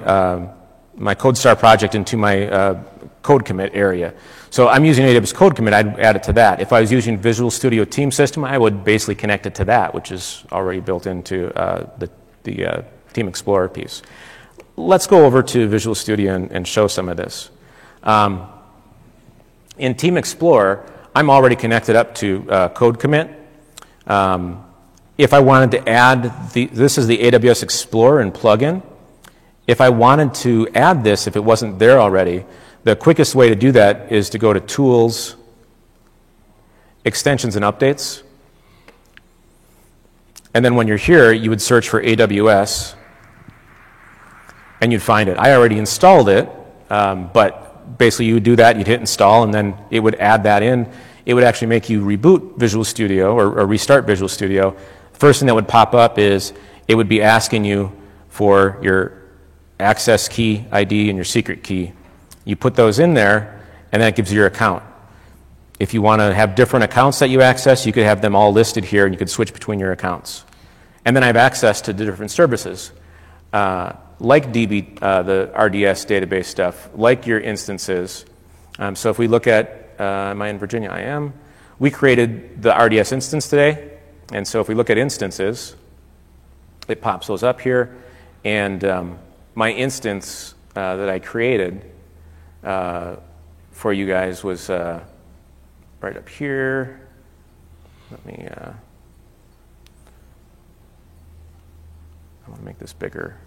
my CodeStar project and to my code commit area. So I'm using AWS Code Commit, I'd add it to that. If I was using Visual Studio Team System, I would basically connect it to that, which is already built into uh, the, the uh, Team Explorer piece. Let's go over to Visual Studio and, and show some of this. Um, in Team Explorer, I'm already connected up to uh, Code Commit. Um, if I wanted to add, the, this is the AWS Explorer and plugin. If I wanted to add this, if it wasn't there already, the quickest way to do that is to go to Tools, Extensions and Updates. And then when you're here, you would search for AWS and you'd find it. I already installed it, um, but basically you would do that, you'd hit install, and then it would add that in. It would actually make you reboot Visual Studio or, or restart Visual Studio. First thing that would pop up is it would be asking you for your access key ID and your secret key you put those in there, and that gives you your account. If you want to have different accounts that you access, you could have them all listed here, and you could switch between your accounts. And then I have access to the different services, uh, like DB, uh, the RDS database stuff, like your instances. Um, so if we look at, uh, am I in Virginia? I am. We created the RDS instance today, and so if we look at instances, it pops those up here, and um, my instance uh, that I created uh, for you guys was uh, right up here. Let me, uh, I want to make this bigger.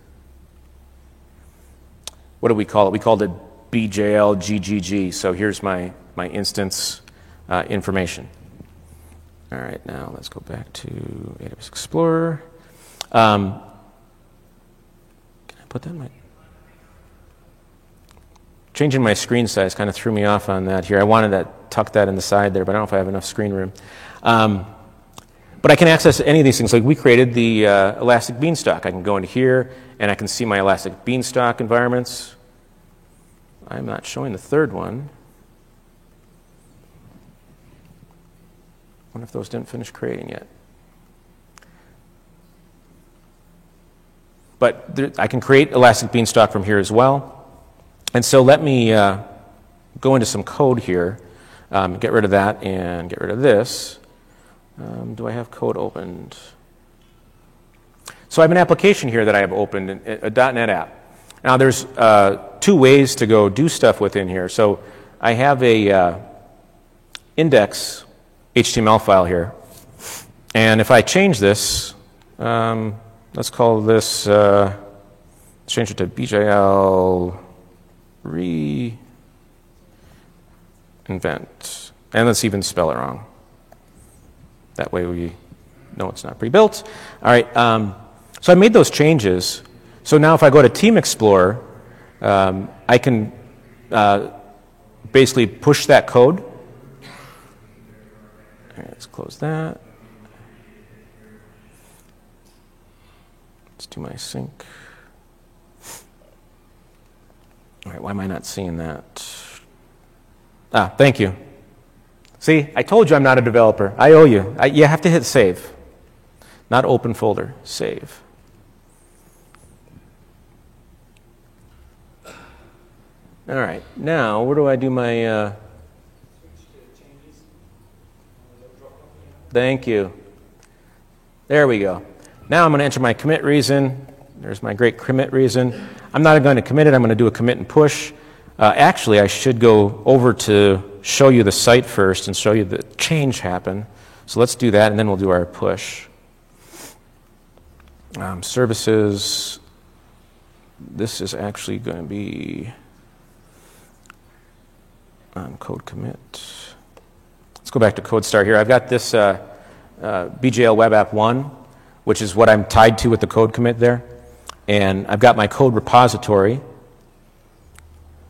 What do we call it? We called it BJL GGG. So here's my, my instance uh, information. All right, now let's go back to AWS Explorer. Um, can I put that in my. Changing my screen size kind of threw me off on that here. I wanted to tuck that in the side there, but I don't know if I have enough screen room. Um, but I can access any of these things. Like we created the uh, Elastic Beanstalk. I can go into here and I can see my Elastic Beanstalk environments. I'm not showing the third one. wonder if those didn't finish creating yet. But there, I can create Elastic Beanstalk from here as well. And so let me uh, go into some code here, um, get rid of that and get rid of this. Um, do I have code opened? So I have an application here that I have opened, a .NET app. Now there's uh, two ways to go do stuff within here. So I have a uh, index HTML file here. And if I change this, um, let's call this, uh, change it to BJL reinvent. And let's even spell it wrong. That way we know it's not pre-built. All right, um, so I made those changes. So now if I go to Team Explorer, um, I can uh, basically push that code let's close that. Let's do my sync. All right, why am I not seeing that? Ah, thank you. See, I told you I'm not a developer. I owe you. I, you have to hit save. Not open folder, save. All right, now where do I do my. Uh, Thank you. There we go. Now I'm going to enter my commit reason. There's my great commit reason. I'm not going to commit it. I'm going to do a commit and push. Uh, actually, I should go over to show you the site first and show you the change happen. So let's do that, and then we'll do our push. Um, services. This is actually going to be um, code commit. Let's go back to CodeStar here. I've got this uh, uh, Web App 1, which is what I'm tied to with the code commit there. And I've got my code repository.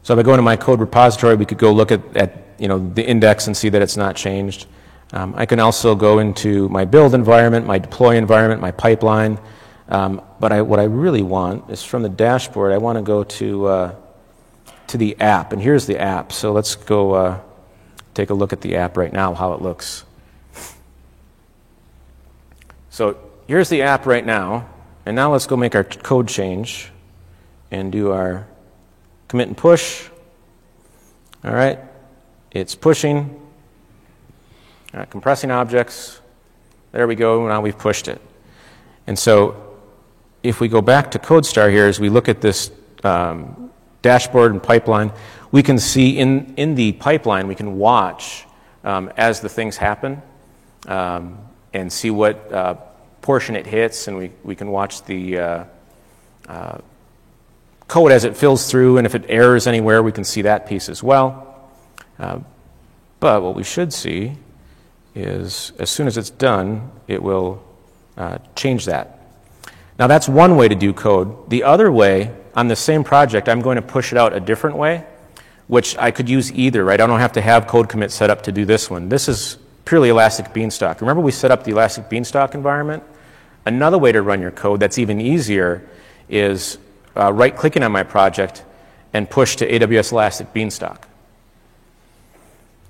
So if I go into my code repository, we could go look at, at you know, the index and see that it's not changed. Um, I can also go into my build environment, my deploy environment, my pipeline. Um, but I, what I really want is from the dashboard, I want to go to, uh, to the app. And here's the app. So let's go uh, take a look at the app right now, how it looks. So here's the app right now. And now let's go make our code change and do our commit and push. All right, it's pushing, compressing objects. There we go, now we've pushed it. And so if we go back to CodeStar here, as we look at this um, dashboard and pipeline, we can see in, in the pipeline, we can watch um, as the things happen um, and see what uh, portion it hits, and we, we can watch the uh, uh, code as it fills through, and if it errors anywhere, we can see that piece as well. Uh, but what we should see is as soon as it's done, it will uh, change that. Now, that's one way to do code. The other way, on the same project, I'm going to push it out a different way which I could use either, right? I don't have to have code commit set up to do this one. This is purely Elastic Beanstalk. Remember we set up the Elastic Beanstalk environment? Another way to run your code that's even easier is uh, right clicking on my project and push to AWS Elastic Beanstalk.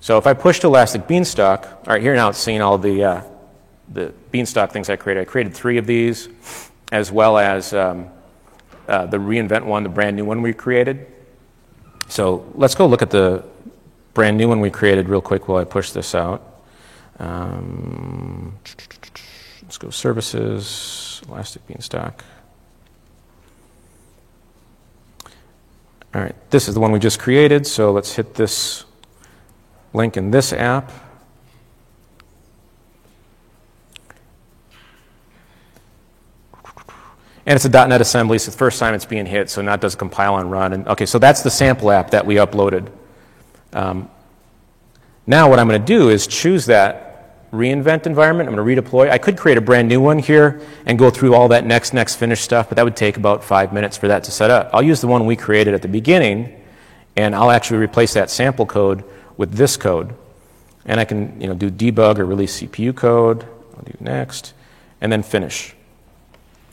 So if I push to Elastic Beanstalk, all right, here now it's seeing all the, uh, the Beanstalk things I created. I created three of these, as well as um, uh, the reinvent one, the brand new one we created. So let's go look at the brand new one we created real quick while I push this out. Um, let's go services, Elastic Beanstalk. All right, this is the one we just created, so let's hit this link in this app. And it's a .NET assembly, so the first time it's being hit, so not does compile and run. And okay, so that's the sample app that we uploaded. Um, now what I'm going to do is choose that reinvent environment. I'm going to redeploy. I could create a brand new one here and go through all that next, next, finish stuff, but that would take about five minutes for that to set up. I'll use the one we created at the beginning, and I'll actually replace that sample code with this code. And I can you know, do debug or release CPU code. I'll do next, and then finish.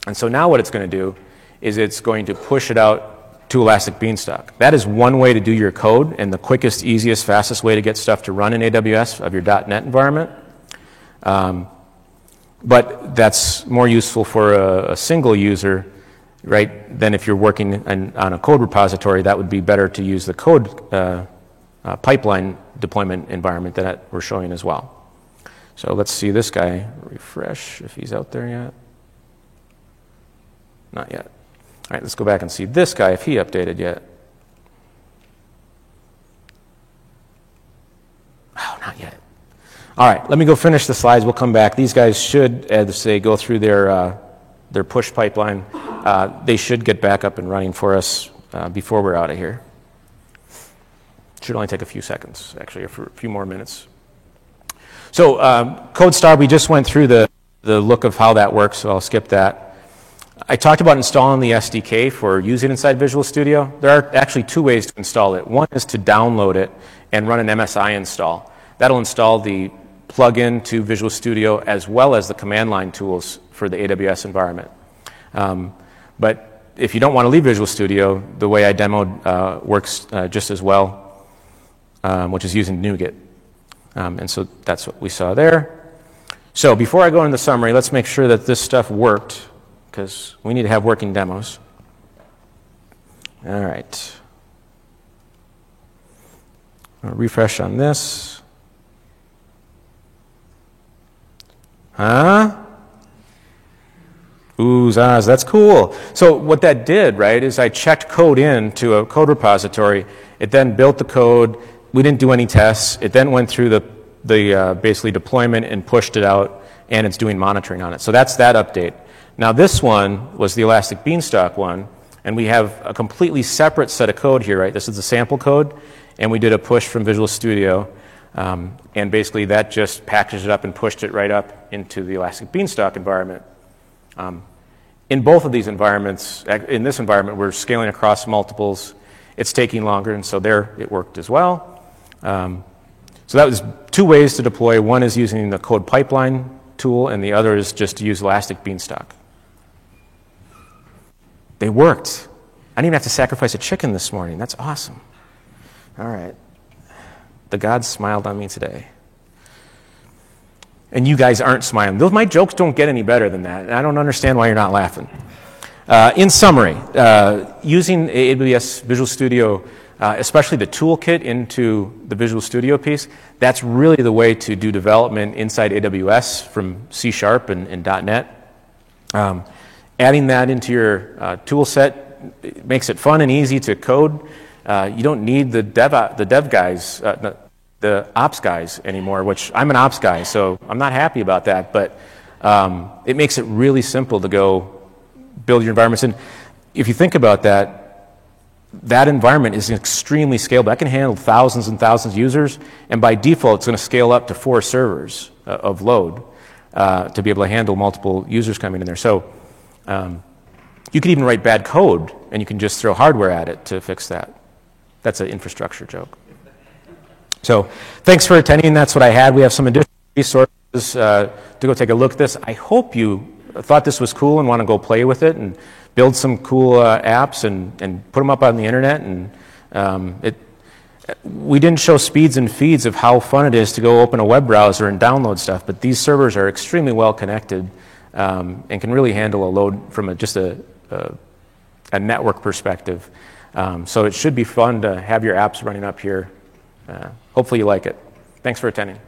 And so now what it's going to do is it's going to push it out to Elastic Beanstalk. That is one way to do your code and the quickest, easiest, fastest way to get stuff to run in AWS of your .NET environment. Um, but that's more useful for a, a, single user, right, than if you're working in, on a code repository. That would be better to use the code uh, uh, pipeline deployment environment that we're showing as well. So let's see this guy refresh if he's out there yet. Not yet. All right, let's go back and see this guy if he updated yet. Oh, not yet. All right, let me go finish the slides. We'll come back. These guys should, as they go through their, uh, their push pipeline, uh, they should get back up and running for us uh, before we're out of here. Should only take a few seconds, actually, a few more minutes. So, um, CodeStar, we just went through the, the look of how that works, so I'll skip that. I talked about installing the SDK for using inside Visual Studio. There are actually two ways to install it. One is to download it and run an MSI install. That'll install the plugin to Visual Studio as well as the command line tools for the AWS environment. Um, but if you don't want to leave Visual Studio, the way I demoed uh, works uh, just as well, um, which is using NuGet. Um, and so that's what we saw there. So before I go into the summary, let's make sure that this stuff worked because we need to have working demos. All right. I'll refresh on this. Huh? Ooh, that's cool. So what that did, right, is I checked code in to a code repository. It then built the code. We didn't do any tests. It then went through the, the uh, basically deployment and pushed it out, and it's doing monitoring on it. So that's that update. Now, this one was the Elastic Beanstalk one, and we have a completely separate set of code here, right? This is the sample code, and we did a push from Visual Studio, um, and basically that just packaged it up and pushed it right up into the Elastic Beanstalk environment. Um, in both of these environments, in this environment, we're scaling across multiples. It's taking longer, and so there it worked as well. Um, so that was two ways to deploy. One is using the code pipeline tool, and the other is just to use Elastic Beanstalk. They worked. I didn't even have to sacrifice a chicken this morning. That's awesome. All right. The gods smiled on me today. And you guys aren't smiling. My jokes don't get any better than that. I don't understand why you're not laughing. Uh, in summary, uh, using AWS Visual Studio, uh, especially the toolkit into the Visual Studio piece, that's really the way to do development inside AWS from C Sharp and, and .NET. Um, Adding that into your uh, tool set makes it fun and easy to code. Uh, you don't need the dev, the dev guys, uh, the ops guys anymore, which I'm an ops guy, so I'm not happy about that. But um, it makes it really simple to go build your environments. And if you think about that, that environment is extremely scalable. That can handle thousands and thousands of users, and by default, it's going to scale up to four servers uh, of load uh, to be able to handle multiple users coming in there. So um, you could even write bad code, and you can just throw hardware at it to fix that. That's an infrastructure joke. So, thanks for attending. That's what I had. We have some additional resources uh, to go take a look at this. I hope you thought this was cool and want to go play with it and build some cool uh, apps and, and put them up on the internet. And um, it, we didn't show speeds and feeds of how fun it is to go open a web browser and download stuff, but these servers are extremely well connected um, and can really handle a load from a, just a, a, a network perspective. Um, so it should be fun to have your apps running up here. Uh, hopefully you like it. Thanks for attending.